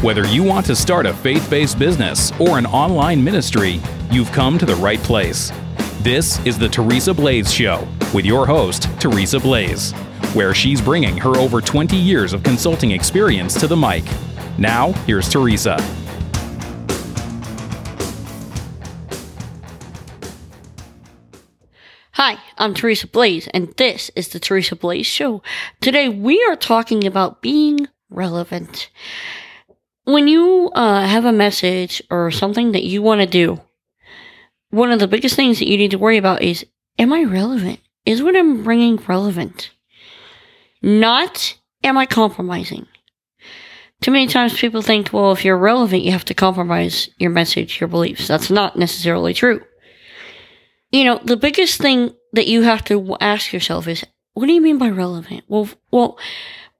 Whether you want to start a faith based business or an online ministry, you've come to the right place. This is the Teresa Blaze Show with your host, Teresa Blaze, where she's bringing her over 20 years of consulting experience to the mic. Now, here's Teresa. Hi, I'm Teresa Blaze, and this is the Teresa Blaze Show. Today we are talking about being relevant. When you uh, have a message or something that you want to do, one of the biggest things that you need to worry about is Am I relevant? Is what I'm bringing relevant? Not am I compromising? Too many times people think, well, if you're relevant, you have to compromise your message, your beliefs. That's not necessarily true you know, the biggest thing that you have to ask yourself is, what do you mean by relevant? Well, well,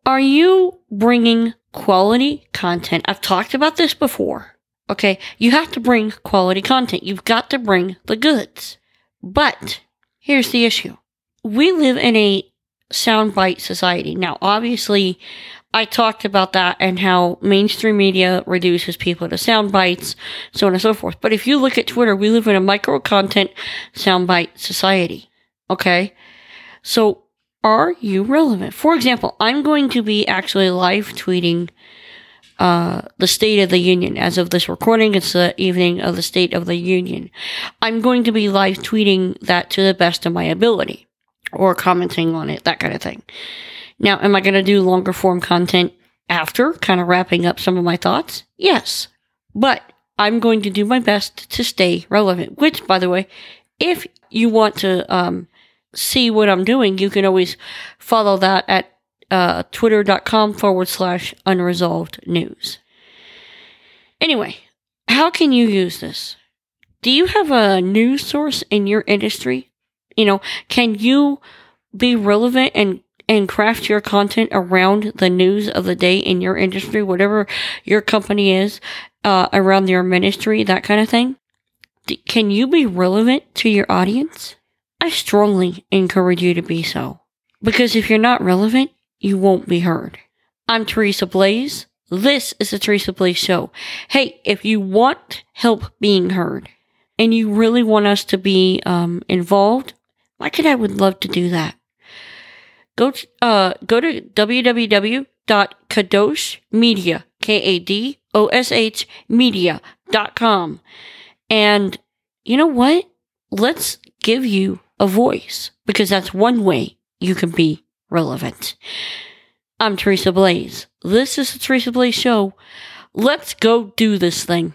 are you bringing quality content? I've talked about this before. Okay. You have to bring quality content. You've got to bring the goods. But here's the issue. We live in a soundbite society. Now, obviously, I talked about that and how mainstream media reduces people to sound bites, so on and so forth. But if you look at Twitter, we live in a micro content soundbite society. Okay? So, are you relevant? For example, I'm going to be actually live tweeting uh, the State of the Union. As of this recording, it's the evening of the State of the Union. I'm going to be live tweeting that to the best of my ability or commenting on it, that kind of thing. Now, am I going to do longer form content after, kind of wrapping up some of my thoughts? Yes. But I'm going to do my best to stay relevant, which, by the way, if you want to um, see what I'm doing, you can always follow that at uh, twitter.com forward slash unresolved news. Anyway, how can you use this? Do you have a news source in your industry? You know, can you be relevant and and craft your content around the news of the day in your industry, whatever your company is, uh, around your ministry, that kind of thing? D- can you be relevant to your audience? I strongly encourage you to be so. Because if you're not relevant, you won't be heard. I'm Teresa Blaze. This is the Teresa Blaze Show. Hey, if you want help being heard and you really want us to be um, involved, like I would love to do that go to, uh, go to www.kadoshmedia, K-A-D-O-S-H media.com. And you know what? Let's give you a voice because that's one way you can be relevant. I'm Teresa Blaze. This is the Teresa Blaze Show. Let's go do this thing.